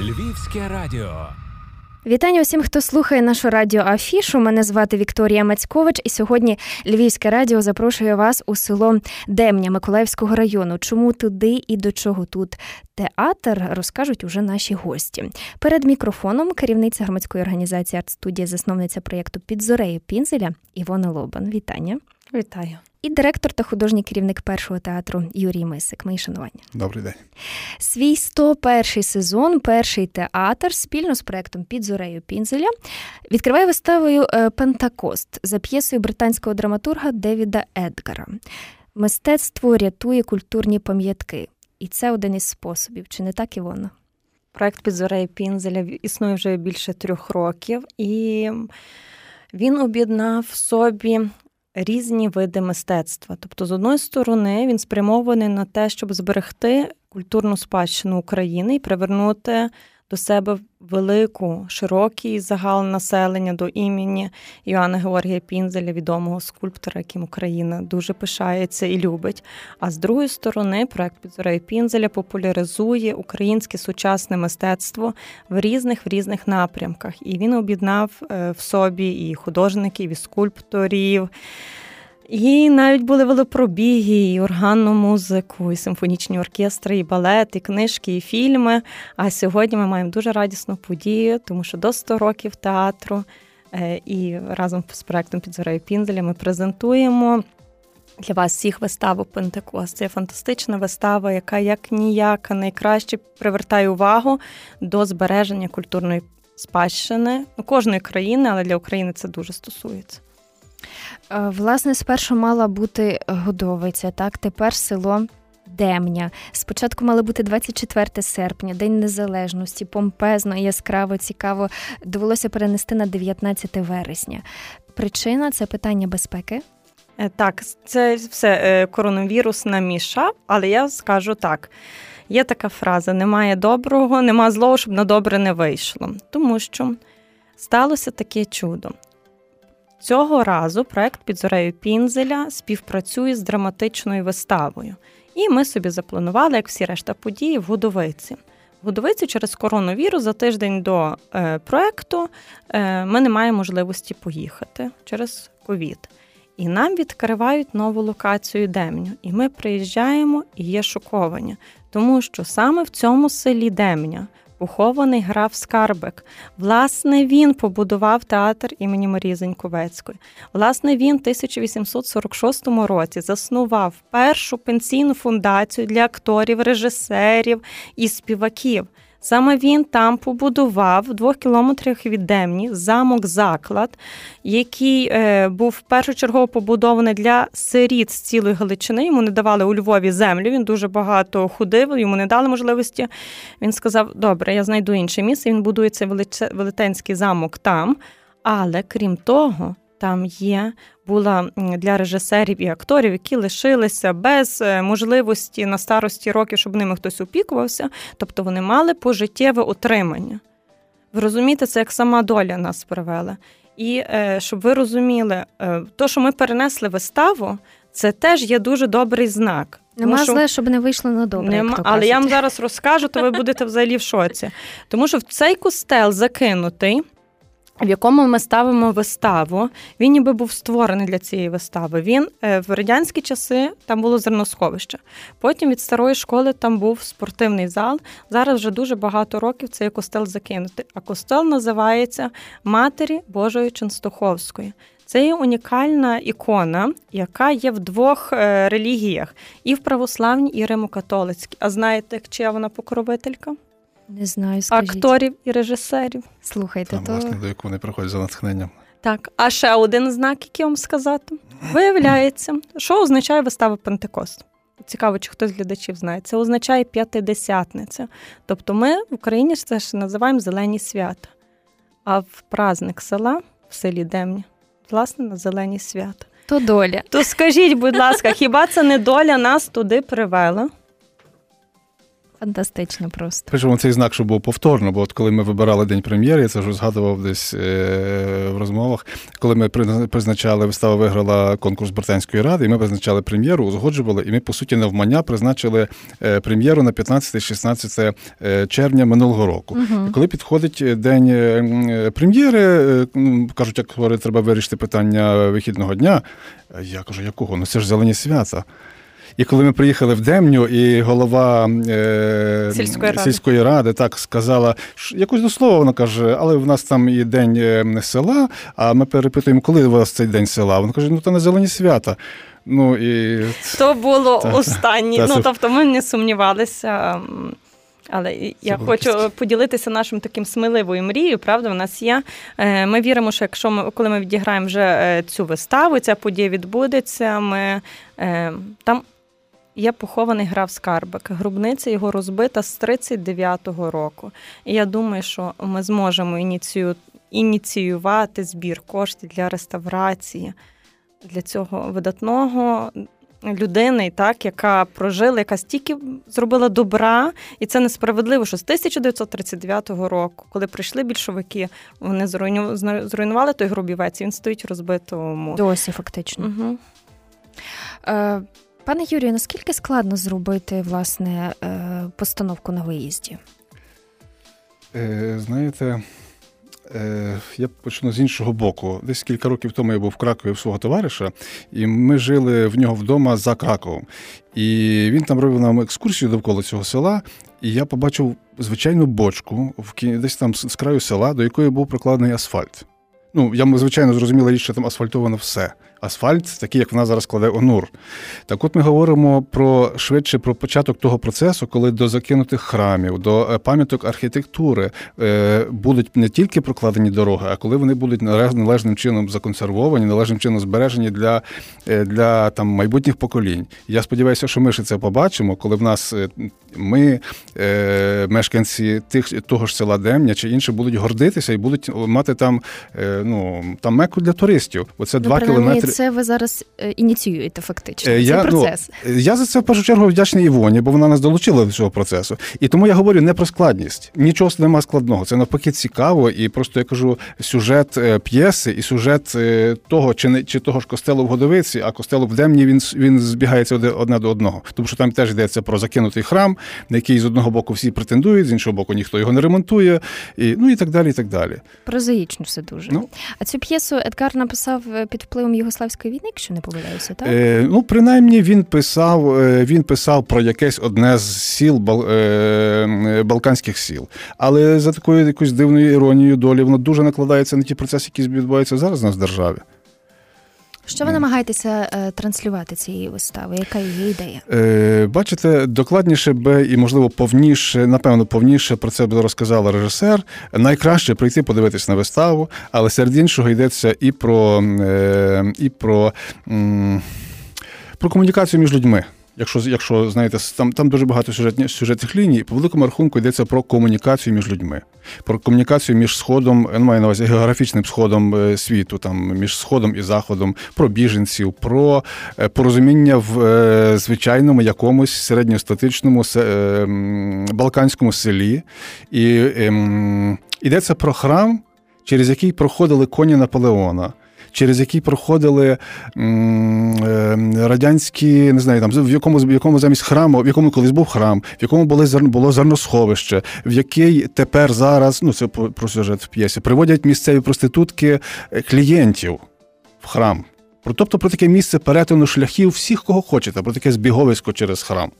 Львівське радіо. Вітання усім, хто слухає нашу радіо Афішу. Мене звати Вікторія Мацькович, і сьогодні Львівське радіо запрошує вас у село Демня Миколаївського району. Чому туди і до чого тут театр розкажуть уже наші гості. Перед мікрофоном керівниця громадської організації «Артстудія», засновниця проєкту «Підзорею Пінзеля Івона Лобан. Вітання. Вітаю і директор та художній керівник першого театру Юрій Мисик. Мої шанування. Добрий день. Свій 101 сезон, перший театр спільно з проектом під зорею Пінзеля відкриває виставою е, Пентакост за п'єсою британського драматурга Девіда Едгара. Мистецтво рятує культурні пам'ятки. І це один із способів, чи не так Івона? Проект під зорею Пінзеля існує вже більше трьох років, і він об'єднав в собі різні види мистецтва. Тобто, з одної сторони, він спрямований на те, щоб зберегти культурну спадщину України і привернути до себе велику, широкий загал населення до імені Іоанна Георгія Пінзеля, відомого скульптора, яким Україна дуже пишається і любить. А з другої сторони, проект Підзорею Пінзеля популяризує українське сучасне мистецтво в різних в різних напрямках. І він об'єднав е, в собі і художників, і скульпторів. І навіть були велопробіги, і органну музику, і симфонічні оркестри, і балет, і книжки, і фільми. А сьогодні ми маємо дуже радісну подію, тому що до 100 років театру е, і разом з проектом «Підзорею Пінзеля ми презентуємо. Для вас всіх виставу Пентекост. Це фантастична вистава, яка як ніяка найкраще привертає увагу до збереження культурної спадщини кожної країни, але для України це дуже стосується. Е, власне, спершу мала бути годовиця, так тепер село. Демня. Спочатку мало бути 24 серпня, День Незалежності, помпезно яскраво цікаво. Довелося перенести на 19 вересня. Причина це питання безпеки. Е, так, це все е, коронавірус намішав, але я скажу так: є така фраза: немає доброго, нема злого, щоб на добре не вийшло. Тому що сталося таке чудо. Цього разу проект під зорею Пінзеля співпрацює з драматичною виставою. І ми собі запланували, як всі решта події, в Годовиці. В Годовиці через коронавірус за тиждень до е, проекту е, ми не маємо можливості поїхати через ковід. І нам відкривають нову локацію Демню. І ми приїжджаємо і є шоковані, тому що саме в цьому селі Демня похований граф Скарбек. Власне, він побудував театр імені Марії Заньковецької. Власне, він в 1846 році заснував першу пенсійну фундацію для акторів, режисерів і співаків. Саме він там побудував в двох кілометрах від Демні замок заклад, який е, був першочергово побудований для сиріт з цілої Галичини. Йому не давали у Львові землю. Він дуже багато ходив, йому не дали можливості. Він сказав: Добре, я знайду інше місце. Він будує цей велетенський замок там. Але крім того, там є була для режисерів і акторів, які лишилися без е, можливості на старості років, щоб ними хтось опікувався. Тобто вони мали пожиттєве утримання. Ви розумієте, це як сама доля нас привела. І е, щоб ви розуміли, е, то, що ми перенесли виставу, це теж є дуже добрий знак. Нема що... зле, щоб не вийшло на добре. Нема, але я вам зараз розкажу, то ви будете взагалі в шоці. Тому що в цей костел закинутий в якому ми ставимо виставу. Він ніби був створений для цієї вистави. Він е, в радянські часи там було зерносховище. Потім від старої школи там був спортивний зал. Зараз вже дуже багато років цей костел закинутий. А костел називається Матері Божої Ченстоховської. Це є унікальна ікона, яка є в двох е, релігіях: і в православній, і римокатолицькій. А знаєте, чия вона покровителька? Не знаю, скажіть. акторів і режисерів. Слухайте, Там, то... власне, до яку вони приходять за натхненням. Так, а ще один знак, який вам сказати, виявляється, що означає вистава Пентекост. Цікаво, чи хтось з глядачів знає. Це означає п'ятидесятниця. Тобто ми в Україні це ж називаємо зелені свята. А в праздник села в селі Демні, власне, на зелені свята. То доля. То скажіть, будь ласка, хіба це не доля нас туди привела? Фантастично просто. Причому цей знак, що був повторно, бо от коли ми вибирали день прем'єри, я це вже згадував десь е, в розмовах. Коли ми призначали, вистава виграла конкурс Бартенської ради, і ми призначали прем'єру, узгоджували, і ми, по суті, навмання призначили е, прем'єру на 15-16 е, червня минулого року. Угу. І коли підходить день прем'єри, ну, кажуть, як говорить, треба вирішити питання вихідного дня. Я кажу, якого? Ну це ж зелені свята. І коли ми приїхали в Демню, і голова е, сільської ради сільської ради так сказала, що якось до слова вона каже, але в нас там і день е, села. А ми перепитуємо, коли у вас цей день села? Вона каже: ну то на зелені свята. Ну і то було та, останнє. Та, ну тобто ми не сумнівалися. Але Це я хочу якісь. поділитися нашим таким сміливою мрією. Правда, в нас є. Е, ми віримо, що якщо ми коли ми відіграємо вже цю виставу, ця подія відбудеться. Ми там є похований граф Скарбик. Грубниця його розбита з 39-го року. І я думаю, що ми зможемо ініцію... ініціювати збір коштів для реставрації для цього видатного. Людини, так, яка прожила, яка стільки зробила добра, і це несправедливо, що з 1939 року, коли прийшли більшовики, вони зруйнували той гробівець, і він стоїть розбитому. Досі, фактично. Угу. Е, Пане Юрію, наскільки складно зробити власне е, постановку на виїзді? Е, Знаєте, е, я почну з іншого боку. Десь кілька років тому я був в Кракові в свого товариша, і ми жили в нього вдома за Краковом. І він там робив нам екскурсію довкола цього села, і я побачив звичайну бочку в десь там з краю села, до якої був прокладений асфальт. Ну, я звичайно зрозуміла річ, що там асфальтовано все асфальт, такий, як вона зараз кладе Онур. Так от ми говоримо про швидше про початок того процесу, коли до закинутих храмів, до е, пам'яток архітектури е, будуть не тільки прокладені дороги, а коли вони будуть належним чином законсервовані, належним чином збережені для е, для там майбутніх поколінь. Я сподіваюся, що ми ще це побачимо, коли в нас ми, мешканці тих того ж села Демня чи інше, будуть гордитися і будуть мати там ну там меку для туристів. Оце ну, два кілометри це ви зараз е, ініціюєте фактично. Е, я, цей ну, процес. Ну, я за це в першу чергу вдячний Івоні, бо вона нас долучила до цього процесу. І тому я говорю не про складність. Нічого немає складного. Це навпаки цікаво. І просто я кажу сюжет п'єси і сюжет того, чи не чи того ж костелу в Годовиці, а костелу в Демні він він збігається одне до одного. Тому що там теж йдеться про закинутий храм, на який з одного боку всі претендують, з іншого боку ніхто його не ремонтує, і ну і так далі. і так далі. Прозаїчно все дуже. Ну, А цю п'єсу Едгар написав під впливом його Югославської війни, якщо не помиляюся, так? Е, Ну, принаймні, він писав е, він писав про якесь одне з сіл е, Балканських сіл. Але за такою якоюсь дивною іронією долі воно дуже накладається на ті процеси, які відбуваються зараз у нас в державі. Що ви намагаєтеся е, транслювати цієї вистави? Яка її ідея? Е, Бачите, докладніше би і, можливо, повніше, напевно, повніше про це б розказала режисер. Найкраще прийти подивитись на виставу, але серед іншого йдеться і про, е, і про, про комунікацію між людьми. Якщо якщо знаєте, там там дуже багато сюжетні, сюжетних ліній, по великому рахунку йдеться про комунікацію між людьми, про комунікацію між сходом, я маю на увазі географічним сходом е, світу, там між сходом і заходом, про біженців, про е, порозуміння в е, звичайному якомусь середньостатичному балканському селі. І ем, йдеться про храм, через який проходили коні Наполеона через який проходили радянські, не знаю, там в якому в якому замість храму, в якому колись був храм, в якому були було зерносховище, в який тепер зараз, ну це про сюжет в п'єсі, приводять місцеві проститутки е, клієнтів в храм. Тобто про таке місце перетину шляхів всіх, кого хочете, про таке збіговисько через храм.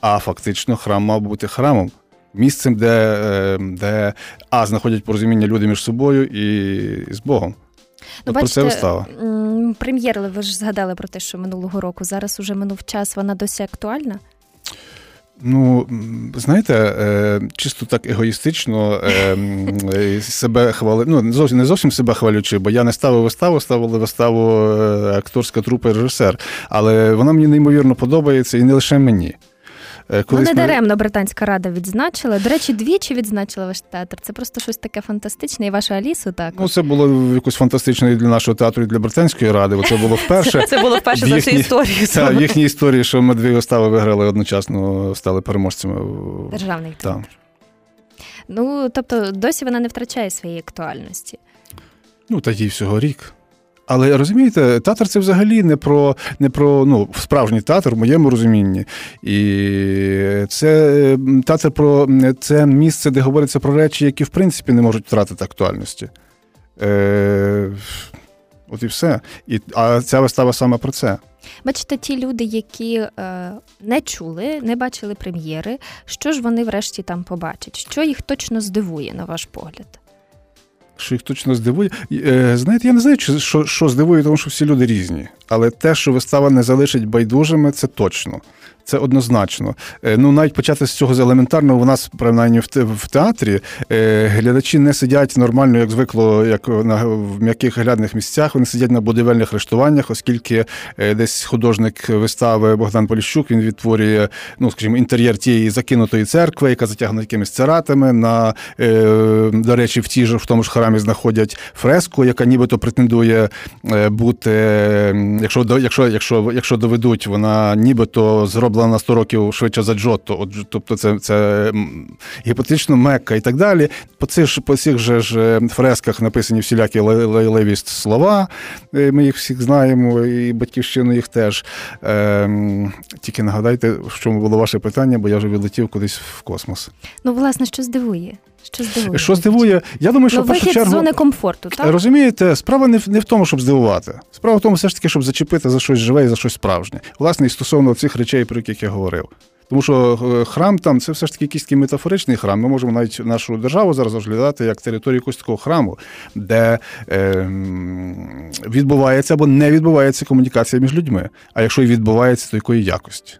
А фактично храм мав бути храмом. Місцем, де е, де а знаходять порозуміння люди між собою і з Богом. Ну, От бачите, про це вистава. Прем'єр, ви ж згадали про те, що минулого року зараз уже минув час, вона досі актуальна? Ну, знаєте, е, чисто так егоїстично е, себе хвали. Ну, не зовсім себе хвалючи, бо я не ставив виставу, ставили виставу е, акторська трупа і режисер. Але вона мені неймовірно подобається і не лише мені. Колись ну, не даремно британська рада відзначила. До речі, двічі відзначила ваш театр. Це просто щось таке фантастичне, і вашу Алісу так. Ну, це було якось фантастично і для нашого театру, і для британської ради. бо Це було вперше. Це, було вперше в нашій історії. Так, в їхній історії, що ми дві вистави виграли одночасно, стали переможцями. Державний театр. Ну, тобто, досі вона не втрачає своєї актуальності. Ну, та їй всього рік. Але розумієте, театр це взагалі не про не про ну, справжній театр в моєму розумінні. І це театр про це місце, де говориться про речі, які в принципі не можуть втратити актуальності. Е, От і все. І, А ця вистава саме про це. Бачите, ті люди, які е, не чули, не бачили прем'єри, що ж вони врешті там побачать? Що їх точно здивує, на ваш погляд? Що їх точно здивує. Е, знаєте, я не знаю, що що здивує, тому що всі люди різні. Але те, що вистава не залишить байдужими, це точно. Це однозначно. Е, ну навіть почати з цього з елементарного у нас, принаймні, в театрі е, глядачі не сидять нормально, як звикло, як на в м'яких глядних місцях. Вони сидять на будівельних рештуваннях, оскільки е, десь художник вистави Богдан Поліщук він відтворює, ну скажімо, інтер'єр тієї закинутої церкви, яка затягнута якимись цератами. На до речі, в тій ж в тому ж храмі знаходять фреску, яка нібито претендує бути, якщо якщо, якщо, якщо доведуть, вона нібито зроблена зроблена на 100 років швидше за Джотто, от, тобто це це гіпотетично Мекка і так далі. По цих по цих же ж е, фресках написані всілякі лайливі слова. Е, ми їх всіх знаємо, і батьківщину їх теж. Ем, Тільки нагадайте, в чому було ваше питання, бо я вже відлетів кудись в космос. Ну, власне, що здивує? Що здивує? Що здивує? Я думаю, що ну, в першу чергу... зони комфорту, так? Розумієте, справа не в не в тому, щоб здивувати. Справа в тому, все ж таки, щоб зачепити за щось живе і за щось справжнє. Власне, і стосовно цих речей, про яких я говорив. Тому що е, храм там це все ж таки якийсь такий метафоричний храм. Ми можемо навіть нашу державу зараз розглядати як територію якогось такого храму, де е, відбувається або не відбувається комунікація між людьми. А якщо і відбувається, то якої якості?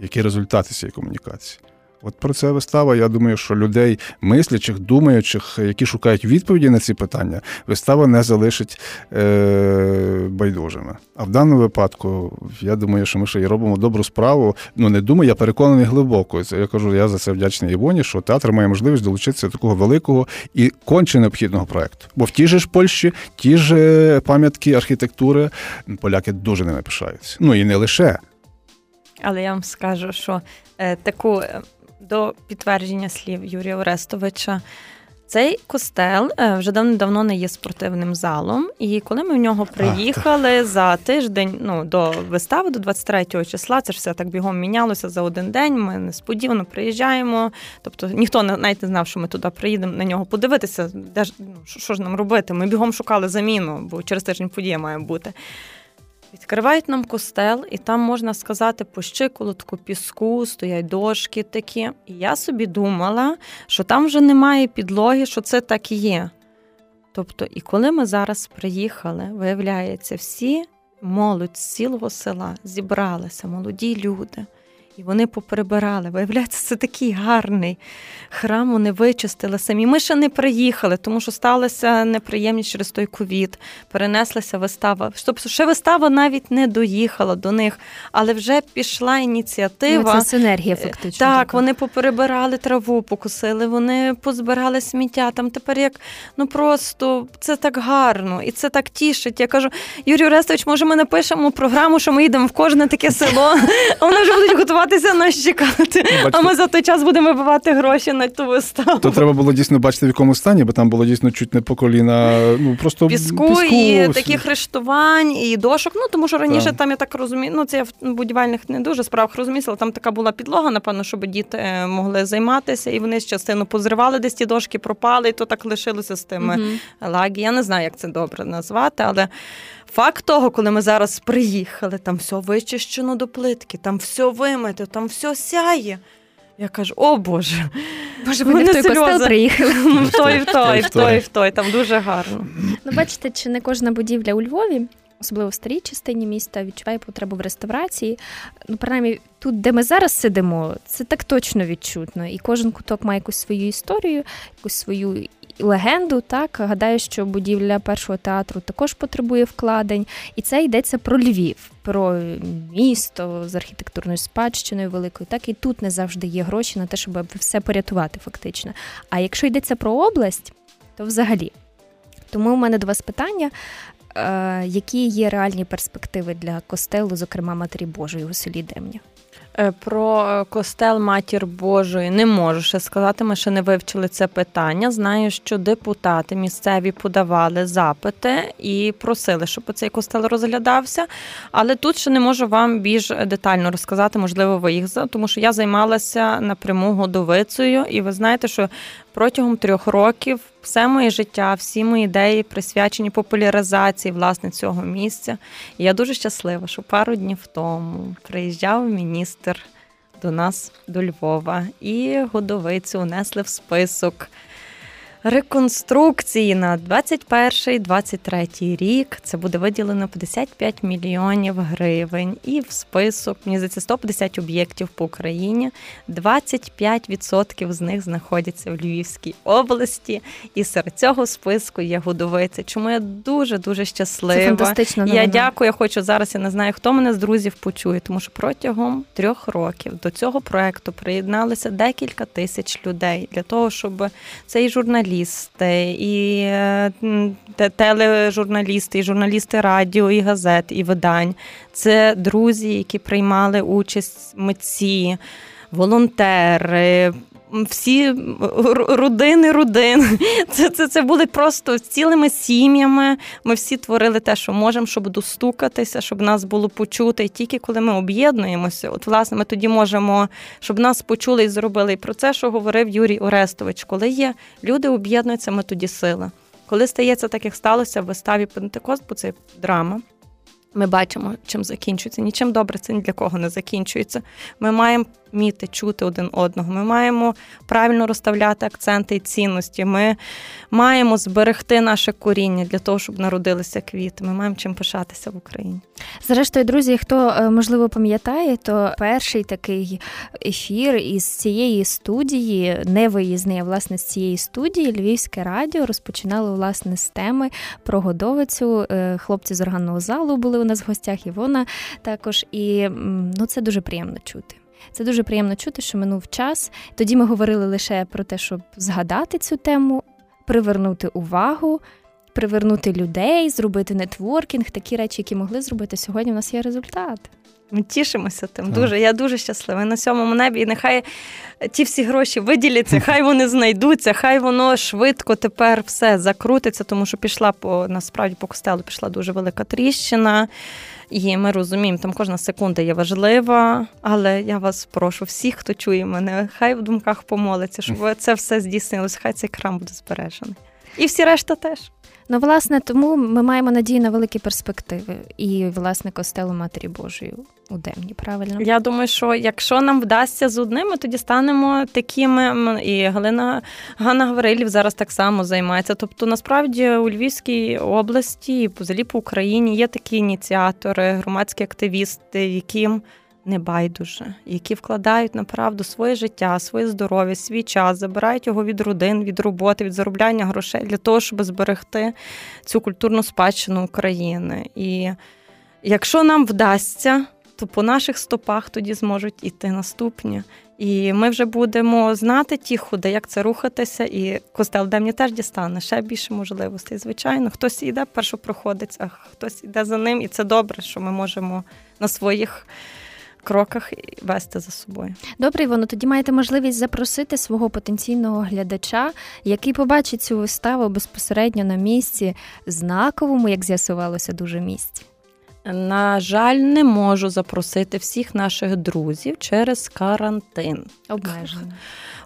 Які результати цієї комунікації? От про це вистава. Я думаю, що людей мислячих, думаючих, які шукають відповіді на ці питання, вистава не залишить е, байдужими. А в даному випадку, я думаю, що ми ще й робимо добру справу. Ну не думаю, я переконаний глибоко. Я кажу, я за це вдячний Івоні, що театр має можливість долучитися до такого великого і конче необхідного проекту. Бо в же ж Польщі, ті ж пам'ятки архітектури, поляки дуже ними пишаються. Ну і не лише. Але я вам скажу, що е, таку е, до підтвердження слів Юрія Орестовича. Цей костел е, вже давно не є спортивним залом, і коли ми в нього приїхали а, за тиждень ну, до вистави, до 23 числа, це ж все так бігом мінялося за один день. Ми несподівано приїжджаємо. Тобто ніхто навіть не знав, що ми туди приїдемо на нього подивитися, де ж ну, що ж нам робити. Ми бігом шукали заміну, бо через тиждень подія має бути. Відкривають нам костел, і там можна сказати по щиколотку піску, стоять дошки такі. І я собі думала, що там вже немає підлоги, що це так і є. Тобто, і коли ми зараз приїхали, виявляється, всі молодь з цілого села зібралися, молоді люди. І вони поприбирали. Виявляється, це такий гарний храм. Вони вичистили самі. Ми ще не приїхали, тому що сталося неприємність через той ковід. Перенеслася вистава. Тобто, ще вистава навіть не доїхала до них, але вже пішла ініціатива. Ну, це синергія фактично. Так, така. вони поперебирали траву, покусили, вони позбирали сміття. Там тепер як ну просто це так гарно і це так тішить. Я кажу, Юрій Орестович, може, ми напишемо програму, що ми їдемо в кожне таке село, а вони вже будуть готуватися нас чекати. Ну, а ми за той час будемо вибивати гроші на ту виставу. То треба було дійсно бачити, в якому стані, бо там було дійсно чуть не по коліна. Ну просто піску, піску і таких рештувань, і дошок. Ну тому що раніше так. там я так розумію, ну це я в будівельних не дуже справах розуміюся, але там така була підлога, напевно, щоб діти е, могли займатися, і вони з частину позривали, десь ті дошки пропали, і то так лишилося з тими угу. лагі. Я не знаю, як це добре назвати, але. Факт того, коли ми зараз приїхали, там все вичищено до плитки, там все вимите, там все сяє. Я кажу, о Боже, Боже, ви не в той костел приїхали. В той, в той, в той, в той, там дуже гарно. Ну, бачите, чи не кожна будівля у Львові, особливо в старій частині міста, відчуває потребу в реставрації. Ну, принаймні, тут, де ми зараз сидимо, це так точно відчутно. І кожен куток має якусь свою історію, якусь свою легенду. Так гадаю, що будівля першого театру також потребує вкладень, і це йдеться про Львів, про місто з архітектурною спадщиною великою. Так і тут не завжди є гроші на те, щоб все порятувати, фактично. А якщо йдеться про область, то взагалі. Тому у мене до вас питання: е, які є реальні перспективи для костелу, зокрема Матері Божої у селі Демня? Е, про е, костел Матір Божої не можу ще сказати. Ми ще не вивчили це питання. Знаю, що депутати місцеві подавали запити і просили, щоб цей костел розглядався. Але тут ще не можу вам більш детально розказати, можливо, ви їх тому що я займалася напряму годовицею, і ви знаєте, що протягом трьох років все моє життя, всі мої ідеї присвячені популяризації власне цього місця. І я дуже щаслива, що пару днів тому приїжджав міністр до нас до Львова і годовицю унесли в список реконструкції на 21-23 рік. Це буде виділено 55 мільйонів гривень. І в список мені здається, 150 об'єктів по Україні. 25% з них знаходяться в Львівській області. І серед цього списку є Гудовиця. Чому я дуже дуже щаслива. Це фантастично. Я дякую. Я хочу зараз. Я не знаю, хто мене з друзів почує, тому що протягом трьох років до цього проекту приєдналися декілька тисяч людей для того, щоб цей журналіст журналісти, і е, тележурналісти, і журналісти радіо, і газет, і видань. Це друзі, які приймали участь митці, волонтери, всі родини родин. Це це, це були просто цілими сім'ями. Ми всі творили те, що можемо, щоб достукатися, щоб нас було почути. І тільки коли ми об'єднуємося, от власне ми тоді можемо, щоб нас почули і зробили. І про це, що говорив Юрій Орестович, коли є люди об'єднуються, ми тоді сила. Коли стається так, як сталося в виставі Пентекост, бо це драма. Ми бачимо, чим закінчується. Нічим добре це ні для кого не закінчується. Ми маємо вміти чути один одного. Ми маємо правильно розставляти акценти і цінності. Ми маємо зберегти наше коріння для того, щоб народилися квіти. Ми маємо чим пишатися в Україні. Зрештою, друзі, хто е, можливо пам'ятає, то перший такий ефір із цієї студії, не виїзний, а власне з цієї студії Львівське радіо розпочинало власне з теми про годовицю. Е, хлопці з органного залу були у нас в гостях. Івона також, і ну це дуже приємно чути. Це дуже приємно чути, що минув час. Тоді ми говорили лише про те, щоб згадати цю тему, привернути увагу, привернути людей, зробити нетворкінг, такі речі, які могли зробити сьогодні. У нас є результат. Ми тішимося тим. Дуже я дуже щаслива на сьомому небі. І нехай ті всі гроші виділяться, хай вони знайдуться, хай воно швидко тепер все закрутиться, тому що пішла по насправді по костелу пішла дуже велика тріщина. І ми розуміємо, там кожна секунда є важлива, але я вас прошу, всіх, хто чує мене, хай в думках помолиться, щоб це все здійснилось. хай цей храм буде збережений. І всі решта теж. Ну, власне, тому ми маємо надію на великі перспективи і, власне, костелу Матері Божої у Демні, правильно? Я думаю, що якщо нам вдасться з одним, ми тоді станемо такими. І Галина Ганна Гаврилів зараз так само займається. Тобто, насправді у Львівській області і взагалі по Україні є такі ініціатори, громадські активісти, яким не байдуже, які вкладають направду своє життя, своє здоров'я, свій час, забирають його від родин, від роботи, від заробляння грошей для того, щоб зберегти цю культурну спадщину України. І якщо нам вдасться, то по наших стопах тоді зможуть іти наступні. І ми вже будемо знати ті ходи, як це рухатися, і костел Демні теж дістане ще більше можливостей. Звичайно, хтось йде першопроходець, а хтось йде за ним, і це добре, що ми можемо на своїх кроках вести за собою. Добре, Івано, тоді маєте можливість запросити свого потенційного глядача, який побачить цю виставу безпосередньо на місці, знаковому, як з'ясувалося, дуже місці. На жаль, не можу запросити всіх наших друзів через карантин. Обмеження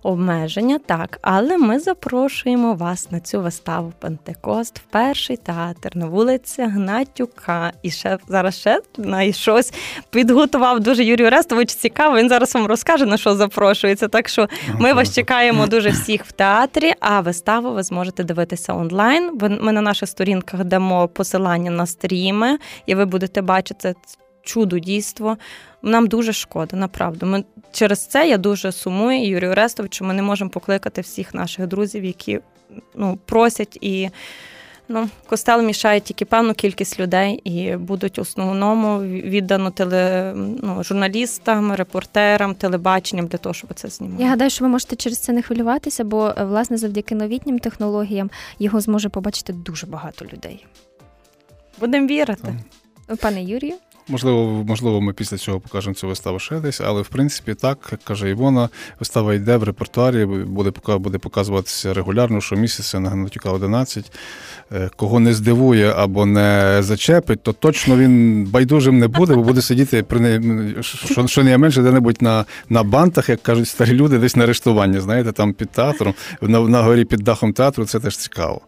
обмеження, так, але ми запрошуємо вас на цю виставу Пентекост в перший театр на вулиці Гнатюка. І ще зараз ще на щось підготував дуже Юрій Орестович. Цікаво. Він зараз вам розкаже на що запрошується. Так що ми вас чекаємо дуже всіх в театрі. А виставу ви зможете дивитися онлайн. Ми на наших сторінках дамо посилання на стріми, і ви будете бачити чудо дійство. Нам дуже шкода, направду. Ми через це я дуже сумую Юрію Орестовичу. Ми не можемо покликати всіх наших друзів, які ну, просять і. Ну, костел мішає тільки певну кількість людей і будуть в основному віддано теле, ну, журналістам, репортерам, телебаченням для того, щоб це знімати. Я гадаю, що ви можете через це не хвилюватися, бо власне завдяки новітнім технологіям його зможе побачити дуже багато людей. Будемо вірити, пане Юрію. Можливо, можливо, ми після цього покажемо цю виставу ще десь, але в принципі так, як каже Івона, вистава йде в репертуарі, буде буде показуватися регулярно, щомісяця на Гнатюка 11. Е, кого не здивує або не зачепить, то точно він байдужим не буде, бо буде сидіти при що, що не менше де-небудь на на бантах, як кажуть старі люди, десь на арештування, знаєте, там під театром, на, на горі під дахом театру, це теж цікаво.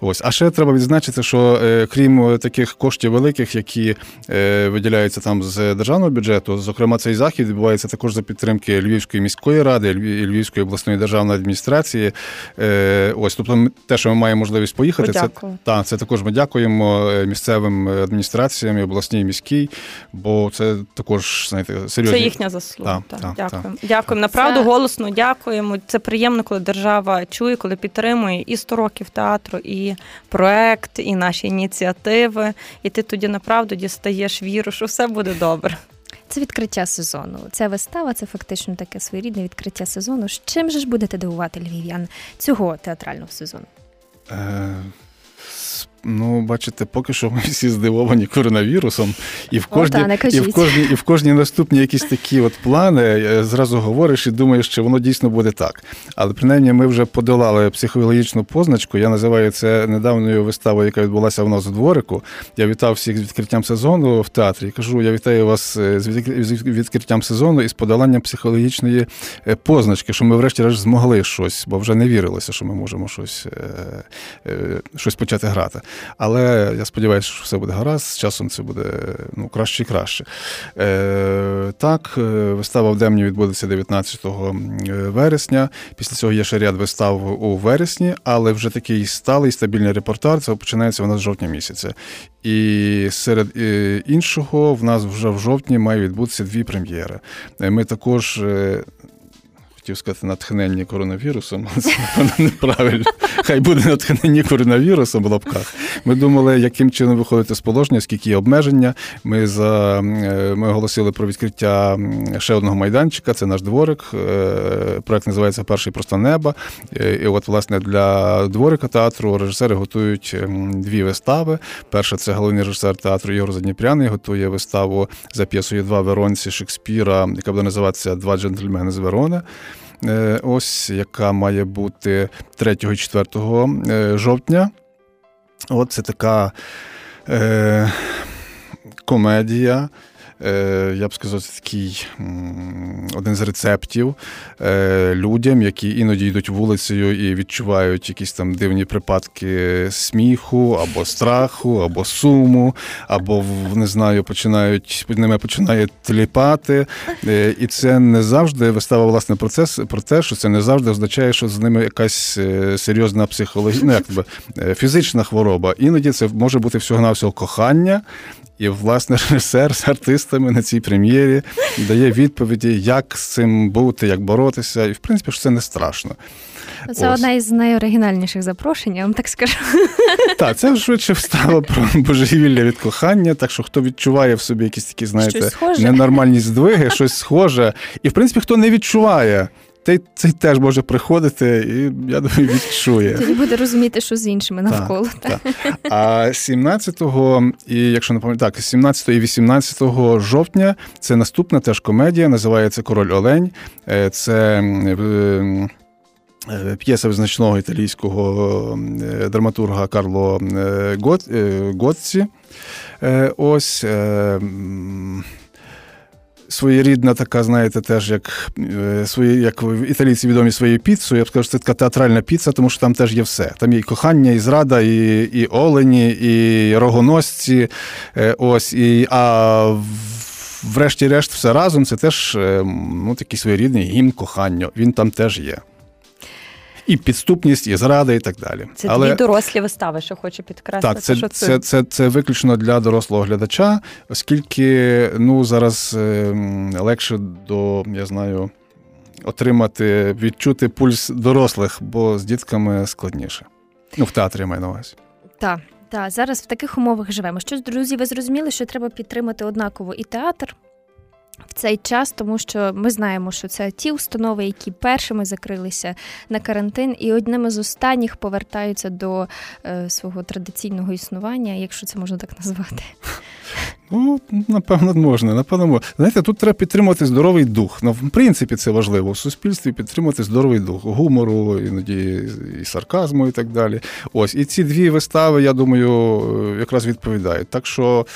Ось, а ще треба відзначити, що е, крім таких коштів великих, які е, виділяються там з державного бюджету, зокрема, цей захід відбувається також за підтримки Львівської міської ради, Львівської обласної державної адміністрації. Е, ось, тобто, те, що ми маємо можливість поїхати, це та це також ми дякуємо місцевим адміністраціям, і обласній і міській, бо це також знаєте, серйозні... Це їхня заслуга. Та, та, дякуємо. Та. Дякуємо. Направду це... голосно дякуємо. Це приємно, коли держава чує, коли підтримує і 100 років театру, і проект, і наші ініціативи. І ти тоді направду дістаєш віру, що все буде добре. Це відкриття сезону. Ця вистава це фактично таке своєрідне відкриття сезону. З чим же ж будете дивувати львів'ян цього театрального сезону? Е, Ну, бачите, поки що ми всі здивовані коронавірусом, і в кожній, і в кожній, і в кожній наступні якісь такі от плани е, зразу говориш і думаєш, що воно дійсно буде так. Але принаймні ми вже подолали психологічну позначку. Я називаю це недавньою виставою, яка відбулася в нас у дворику. Я вітав всіх з відкриттям сезону в театрі. Кажу, я вітаю вас е, з відкриттям сезону і з подоланням психологічної е, позначки, що ми, врешті-решт, змогли щось, бо вже не вірилося, що ми можемо щось, щось почати грати. Але я сподіваюся, що все буде гаразд, з часом це буде ну, краще і краще. Е, Так, е, вистава в Демні відбудеться 19 вересня. Після цього є ще ряд вистав у вересні, але вже такий сталий стабільний репортаж це починається у нас з жовтня місяця. І серед е, іншого в нас вже в жовтні має відбутися дві прем'єри. Е, ми також хотів сказати натхненні коронавірусом, це напевно неправильно. Хай буде натхненні коронавірусом в лапках. Ми думали, яким чином виходити з положення, скільки є обмеження. Ми за е, ми оголосили про відкриття ще одного майданчика. Це наш дворик. Е, проект називається Перший просто неба. Е, і от, власне, для дворика театру режисери готують дві вистави. Перша це головний режисер театру Ігор Задніпряний, готує виставу за п'єсою Два Веронці Шекспіра, яка буде називатися Два джентльмени з Верони. Е, ось яка має бути 3 і 4 е, жовтня. От це така е, комедія. Е, я б сказав, це такий один з рецептів е, людям, які іноді йдуть вулицею і відчувають якісь там дивні припадки сміху, або страху, або суму, або не знаю, починають ними починає тліпати. Е, і це не завжди вистава власне процес про те, що це не завжди означає, що з ними якась серйозна психологічна, ну, як би, фізична хвороба. Іноді це може бути всього навсього кохання. І, власне, режисер з артистами на цій прем'єрі дає відповіді, як з цим бути, як боротися. І в принципі, що це не страшно. Це Ось. одна із найоригінальніших запрошень, я вам так скажу. Так, це швидше встава про божевілля від кохання. Так що хто відчуває в собі якісь такі, знаєте, ненормальні здвиги, щось схоже. І в принципі, хто не відчуває цей, цей теж може приходити, і я думаю, відчує. Тоді буде розуміти, що з іншими навколо. Так, так. А 17-го, і якщо не пам'ятаю, так, 17 і 18 жовтня це наступна теж комедія, називається Король Олень. Е, це. Е, п'єса визначного італійського е, драматурга Карло Готці. Ось своєрідна така, знаєте, теж як е, свої, як італійці відомі своєю піцею. Я б скажу, що це така театральна піца, тому що там теж є все. Там є і кохання, і зрада, і і олені, і рогоносці. Е, ось, і, А врешті-решт, все разом це теж е, ну, такий своєрідний гімн кохання. Він там теж є. І підступність, і зрада, і так далі. Це Але... дві дорослі вистави, що хочу підкреслити. Так, це що це, це, це, це виключно для дорослого глядача, оскільки ну зараз е, легше до я знаю. Отримати, відчути пульс дорослих, бо з дітками складніше. Ну, в театрі маю на увазі. Так, так, зараз в таких умовах живемо. Щось, друзі, ви зрозуміли, що треба підтримати однаково і театр, в цей час, тому що ми знаємо, що це ті установи, які першими закрилися на карантин, і одними з останніх повертаються до е, свого традиційного існування, якщо це можна так назвати. Ну, напевно, можна. Напевно. Знаєте, тут треба підтримувати здоровий дух. Ну, в принципі, це важливо. В суспільстві підтримувати здоровий дух, гумору, іноді і сарказму, і так далі. Ось. І ці дві вистави, я думаю, якраз відповідають. Так що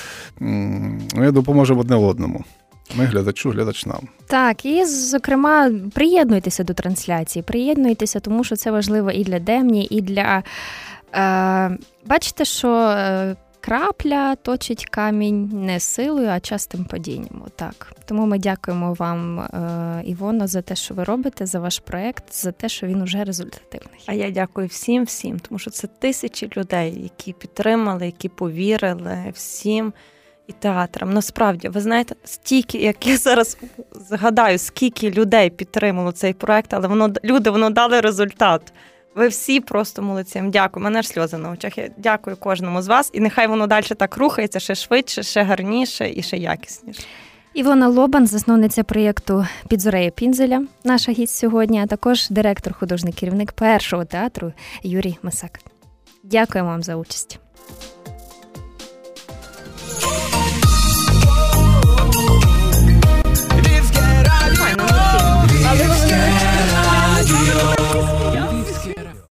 ну, я допоможу одне одному. Ми глядачу, глядач нам. Так, і зокрема, приєднуйтеся до трансляції, приєднуйтеся, тому що це важливо і для Демні, і для. Е, Бачите, що е, крапля точить камінь не силою, а частим падінням. Так. Тому ми дякуємо вам, е, Івоно, за те, що ви робите, за ваш проект, за те, що він уже результативний. А я дякую всім, всім, тому що це тисячі людей, які підтримали, які повірили всім і театрам. Насправді, ви знаєте, стільки, як я зараз згадаю, скільки людей підтримало цей проект, але воно люди воно дали результат. Ви всі просто молодці. Дякую. Мене ж сльози на очах. Я дякую кожному з вас, і нехай воно далі так рухається ще швидше, ще гарніше і ще якісніше. Івона Лобан, засновниця проєкту Підзорея Пінзеля, наша гість сьогодні, а також директор, художній керівник першого театру Юрій Масак. Дякуємо вам за участь.